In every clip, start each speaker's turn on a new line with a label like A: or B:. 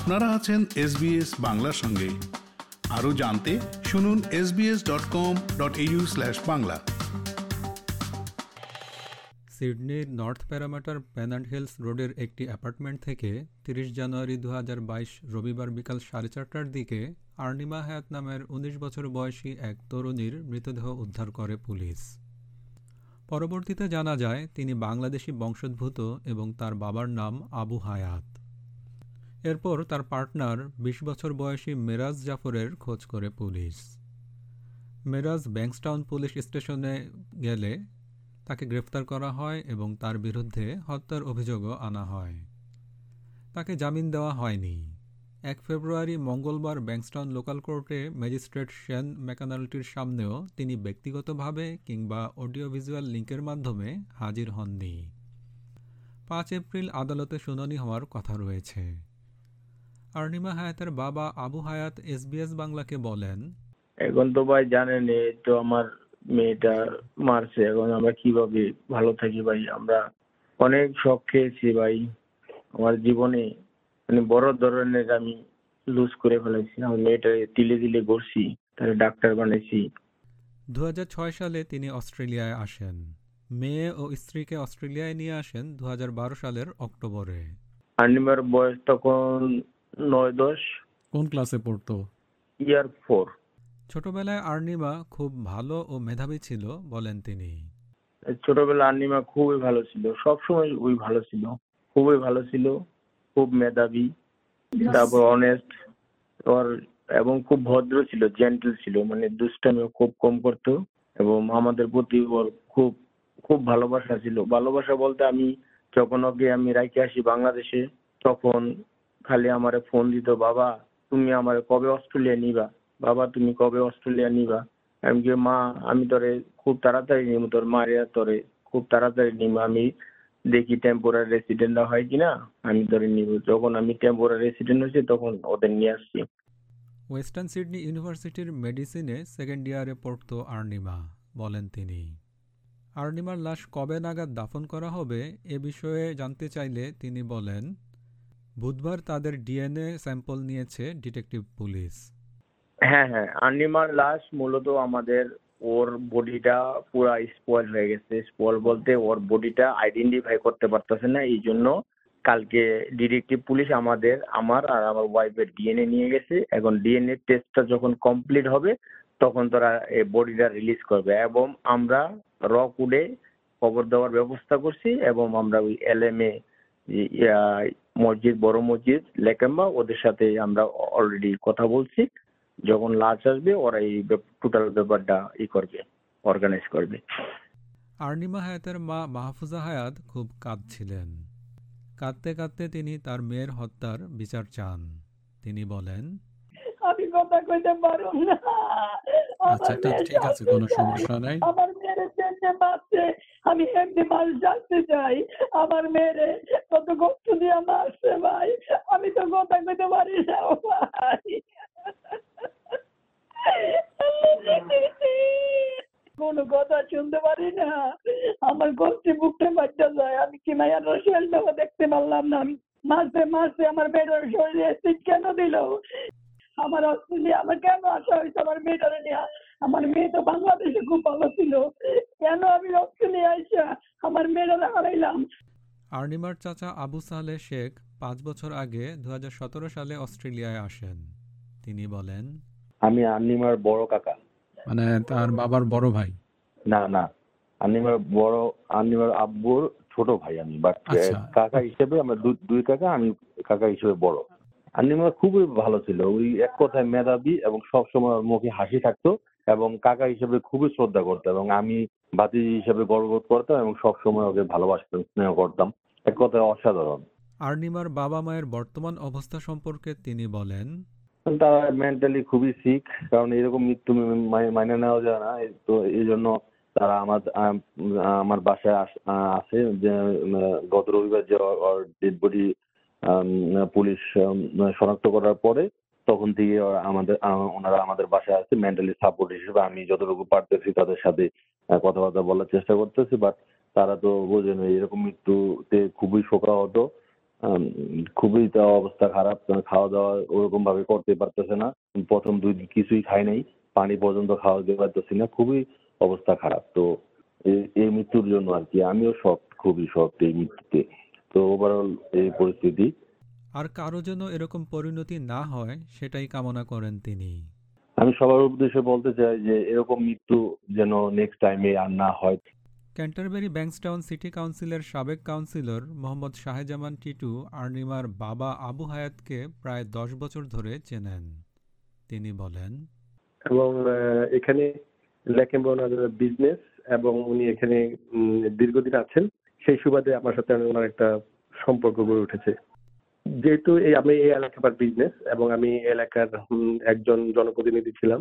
A: আপনারা আছেন এসবিএস বাংলার সঙ্গে। আরও জানতে শুনুন SBS dot com dot Bangla.
B: সিডনির North প্যারামাটার প্যানান্ট হিলস রোডের একটি অ্যাপার্টমেন্ট থেকে তিরিশ জানুয়ারি দু হাজার বাইশ রবিবার বিকাল সাড়ে চারটার দিকে আর্নিমা হায়াত নামের ১৯ বছর বয়সী এক তরুণীর মৃতদেহ উদ্ধার করে পুলিশ। পরবর্তীতে জানা যায়, তিনি বাংলাদেশি বংশোদ্ভূত এবং তার বাবার নাম আবু হায়াত। এরপর তার পার্টনার ২০ বছর বয়সী মেরাজ জাফরের খোঁজ করে পুলিশ। মেরাজ ব্যাংকস্টাউন পুলিশ স্টেশনে গেলে তাকে গ্রেফতার করা হয় এবং তার বিরুদ্ধে হত্যার অভিযোগও আনা হয়। তাকে জামিন দেওয়া হয়নি। এক ফেব্রুয়ারি মঙ্গলবার ব্যাংকস্টাউন লোকাল কোর্টে ম্যাজিস্ট্রেট শেন ম্যাকানাল্টির সামনেও তিনি ব্যক্তিগতভাবে কিংবা অডিও ভিজুয়াল লিঙ্কের মাধ্যমে হাজির হননি। পাঁচ এপ্রিল আদালতে শুনানি হওয়ার কথা রয়েছে। আর্নিমা হায়াতের বাবা আবু হায়াত এসবিএস বাংলাকে বলেন
C: এখন তো ভাই জানেন এই তো আমার মেয়েটা মারছে। এখন আমরা কীভাবে ভালো থাকি ভাই? আমরা অনেক শখ খেয়েছি ভাই। আমার জীবনে মানে বড় ধরনের আমি লুজ করে ফেলেছি। আমার মেয়েটা তিলে তিলে ঘুরছি তাহলে ডাক্তার বানাইছি।
B: দু হাজার ছয় সালে তিনি অস্ট্রেলিয়ায় আসেন। মেয়ে ও স্ত্রীকে অস্ট্রেলিয়ায় নিয়ে আসেন দু হাজার বারো সালের অক্টোবরে।
C: আর্নিমার বয়স তখন নয় দশ।
B: কোন ক্লাসে পড়তো?
C: ইয়ার ফোর
B: ছোটবেলায় আর্নিমা খুব ভালো ও মেধাবী ছিল বলেন তিনি।
C: ছোটবেলা আর্নিমা খুবই ভালো ছিল সব সময় ওই ভালো ছিল খুবই ভালো ছিল খুব মেধাবী তারপর অনেস্ট ওর এবং খুব ভদ্র ছিল জেন্টল ছিল মানে দুষ্টামিও খুব কম করতো এবং আমাদের প্রতি ওর খুব খুব ভালোবাসা ছিল। ভালোবাসা বলতে আমি যখন ওকে আমি রাইকে আসি বাংলাদেশে তখন খালি আমারে ফোন দিত, বাবা, তুমি আমারে কবে অস্ট্রেলিয়া নিবা? বাবা, তুমি কবে অস্ট্রেলিয়া নিবা? আমি কি মা, আমি তোরে খুব তাড়াতাড়ি নিব তোর মারিয়া তোরে খুব তাড়াতাড়ি নিব আমি দেখি টেম্পোরারি রেসিডেন্টরা হয় কিনা, আমি ধরে নিব। যখন আমি টেম্পোরারি রেসিডেন্ট হয়েছি, তখন ওদের নিয়ে আসছি।
B: ওয়েস্টার্ন সিডনি ইউনিভার্সিটির মেডিসিনে সেকেন্ড ইয়ারে পড়তো আর্নিমা, বলেন তিনি। আর্নিমার লাশ কবে নাগাদ দাফন করা হবে, এ বিষয়ে জানতে চাইলে তিনি বলেন বুধবার তাদের ডিএনএ স্যাম্পল নিয়েছে ডিটেকটিভ পুলিশ।
C: হ্যাঁ হ্যাঁ আর্নিমার লাশ মূলত আমাদের ওর বডিটা পুরা স্পয়েল হয়ে গেছে। স্পয়েল বলতে ওর বডিটা আইডেন্টিফাই করতে পারতেছে না, এই জন্য কালকে ডিটেকটিভ পুলিশ আমাদের, আমার আর আমার ওয়াইফের ডিএনএ নিয়ে গেছে। এখন ডিএনএ টেস্টটা যখন কমপ্লিট হবে, তখন তারা এই বডিটা রিলিজ করবে এবং আমরা র কুডে খবর দেওয়ার ব্যবস্থা করছি এবং আমরা ওই এলএমএ মসজিদ বড় মসজিদ লেকেম্বা ওদের সাথে আমরা অলরেডি কথা বলছি। যখন লাশ আসবে ওরা এই টোটাল ব্যাপারটা ই করবে অর্গানাইজ করবে।
B: আর্নিমা হায়াতের মা মাহফুজা হায়াত খুব কাঁদছিলেন। কাঁদতে কাঁদতে তিনি তার মেয়ের হত্যার বিচার চান। তিনি বলেন
D: আমি কথা কইতে পারো না।
B: আচ্ছা ঠিক ঠিক আছে কোনো সমস্যা নাই।
D: আমার আমি এমনি মানুষ জানতে চাই আমার মেয়েরে কত কষ্ট দিয়ে মারছে ভাই। আমি তো কথা কইতে পারি না ভাই। কোনো কথা শুনতে পারি না। আমার কষ্টে বুকটা বাচ্চা যায়। আমি কি মায়ের রসেলটাও দেখতে পারলাম না। আমি মাসে মাসে আমার মেয়েটার শরীরে অ্যাসিড কেন দিল? আমার অস্ট্রেলিয়া আমার কেন আসা হয়েছে? আমার মেয়েটারে নিয়ে আমার মেয়ে তো বাংলাদেশে খুব ভালো ছিল। কেন আমি অস্ট্রেলিয়া আইসা আমার মেয়েটারে হারাইলাম
B: আর্নিমার চাচা আবু সালে শেখ পাঁচ বছর আগে দু সালে অস্ট্রেলিয়ায় আসেন। তিনি বলেন
E: আমি আন্নিমার বড় কাকা।
B: মানে তার বাবার বড় ভাই?
E: না না। আর্নিমার বড় আর্নিমার আব্বুর ছোট ভাই আমি বাট
B: আচ্ছা।
E: কাকা হিসেবে আমরা দুই কাকা আমি কাকা হিসেবে বড়। আন্নিমা খুবই ভালো ছিল। ওই এক কথায় মেধাবী এবং সবসময় ওর মুখে হাসি থাকতো। এবং কাকা হিসেবে খুবই শ্রদ্ধা করতো এবং আমি বাতি হিসেবে গর্ববোধ করতাম এবং সবসময় ওকে ভালোবাসতাম স্নেহ করতাম। এক কথায় অসাধারণ।
B: আর্নিমার বাবা মায়ের বর্তমান অবস্থা সম্পর্কে তিনি বলেন
E: তারা মেন্টালি খুবই সিক কারণ এরকম মৃত্যু মাইনে নেওয়া যায় না। তো এই জন্য তারা আমার আম, আমার বাসায় আস- যে গত রবিবার যে ডেড বডি পুলিশ শনাক্ত করার পরে তখন থেকে আমাদের ওনারা আমাদের বাসায় আসে মেন্টালি সাপোর্ট হিসেবে আমি যতটুকু পারতেছি তাদের সাথে কথাবার্তা বলার চেষ্টা করতেছি বাট তারা তো বোঝেন এরকম মৃত্যুতে খুবই শোকাহত খুবই তো অবস্থা খারাপ খাওয়া দাওয়া ওরকম ভাবে করতে পারতেছে না, প্রথম দুই দিন কিছুই খাই নাই, পানি পর্যন্ত খাওয়া দিতে পারতেছি না, খুবই অবস্থা খারাপ, তো এই- এই মৃত্যুর জন্য আর কি, আমিও শখ খুবই শখ এই মৃত্যুতে, তো ওভারঅল এই পরিস্থিতি
B: আর কারও যেন এরকম পরিণতি না হয় সেটাই কামনা করেন তিনি।
E: আমি সবার উদ্দেশ্যে বলতে চাই যে এরকম মৃত্যু যেন নেক্সট টাইমে আর না হয়।
B: ক্যান্টারবেরি ব্যাংকসটাউন সিটি কাউন্সিলের সাবেক কাউন্সিলর মোহাম্মদ শাহজামান টিটু আর্নিমার বাবা আবু হায়াতকে প্রায় দশ বছর ধরে চেনেন। তিনি বলেন
F: এবং এখানে লেকেম্ব ওনার বিজনেস এবং উনি এখানে দীর্ঘদিন আছেন। সেই সুবাদে আমার সাথে ওনার একটা সম্পর্ক গড়ে উঠেছে। যেহেতু এই আমি এই এলাকার বিজনেস এবং আমি এলাকার একজন জনপ্রতিনিধি ছিলাম,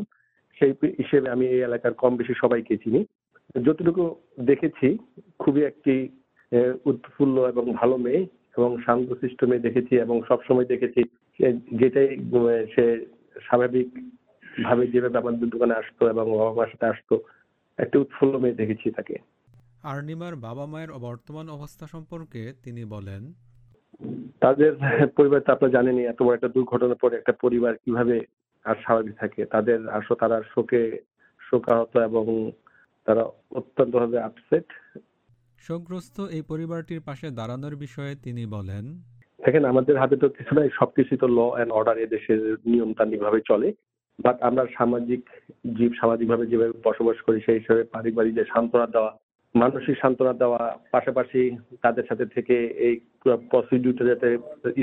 F: সেই হিসেবে আমি এই এলাকার কম বেশি সবাইকে চিনি। যতটুকু দেখেছি, খুবই একটি উৎফুল্ল এবং ভালো মেয়ে এবং শান্তশিষ্ট মেয়ে দেখেছি এবং সবসময় দেখেছি যেটাই সে স্বাভাবিক ভাবে যেভাবে আমাদের দোকানে আসতো এবং বাবা মার সাথে আসতো, একটা উৎফুল্ল মেয়ে দেখেছি তাকে।
B: আর্নিমার বাবা মায়ের বর্তমান অবস্থা সম্পর্কে তিনি বলেন
F: তাদের পরিবার তো আপনারা জানেনই এত বড় একটা দুর্ঘটনার পরে একটা পরিবার কীভাবে আর স্বাভাবিক থাকে। তাদের আসো তারা শোকে শোকাহত এবং তারা অত্যন্ত ভাবে আপসেট
B: শোকগ্রস্ত এই পরিবারটির পাশে দাঁড়ানোর বিষয়ে তিনি বলেন
F: দেখেন আমাদের হাতে তো কিছু নাই সবকিছু তো ল অ্যান্ড অর্ডার এদেশের নিয়ম তান্ত্রিক ভাবে চলে। বাট আমরা সামাজিক জীব সামাজিক ভাবে যেভাবে বসবাস করি সেই হিসাবে পারিবারিক যে সান্ত্বনা দেওয়া মানসিক সান্ত্বনা দেওয়া পাশাপাশি তাদের সাথে থেকে এই প্রসিডিউরটা যাতে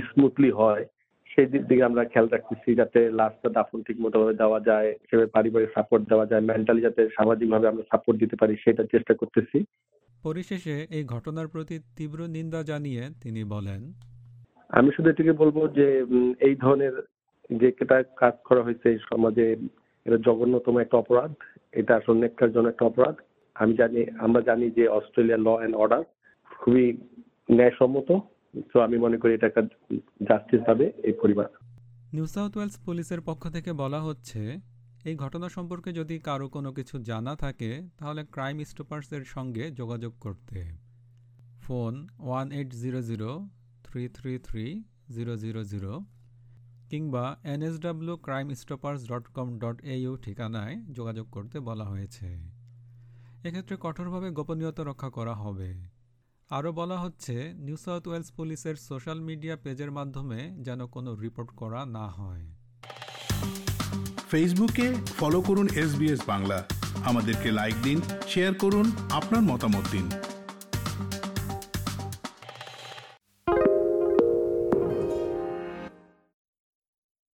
F: স্মুথলি হয় সেই দিক দিকে আমরা খেয়াল রাখতেছি যাতে লাস্টটা দাফন ঠিক মতো ভাবে দেওয়া যায় সেভাবে পারিবারিক সাপোর্ট দেওয়া যায় মেন্টালি যাতে সামাজিক ভাবে আমরা সাপোর্ট দিতে পারি সেটা চেষ্টা করতেছি।
B: পরিশেষে এই ঘটনার প্রতি তীব্র নিন্দা জানিয়ে তিনি বলেন
F: আমি শুধু এটিকে বলব যে এই ধরনের যে এটা কাজ করা হয়েছে এই সমাজে এটা জঘন্যতম একটা অপরাধ এটা আসলে জন্য একটা অপরাধ। আমি জানি, আমরা জানি যে অস্ট্রেলিয়ার ল অ্যান্ড অর্ডার খুবই ন্যায়সম্মত, তো আমি মনে করি এটা একটা জাস্টিস পাবে এই পরিবার।
B: নিউ সাউথ ওয়েলস পুলিশের পক্ষ থেকে বলা হচ্ছে, এই ঘটনা সম্পর্কে যদি কারও কোনো কিছু জানা থাকে, তাহলে ক্রাইম স্টপার্সের সঙ্গে যোগাযোগ করতে। Phone one eight zero zero three three three zero zero zero কিংবা NSW crime stoppers dot com dot ঠিকানায় যোগাযোগ করতে বলা হয়েছে। এক্ষেত্রে কঠোরভাবে গোপনীয়তা রক্ষা করা হবে। আরও বলা হচ্ছে, নিউ সাউথ ওয়েলস পুলিশের সোশ্যাল মিডিয়া পেজের মাধ্যমে যেন কোনো রিপোর্ট করা না হয়।
A: ফেসবুকে ফলো করুন এস বাংলা। আমাদেরকে লাইক দিন, শেয়ার করুন, আপনার মতামত দিন।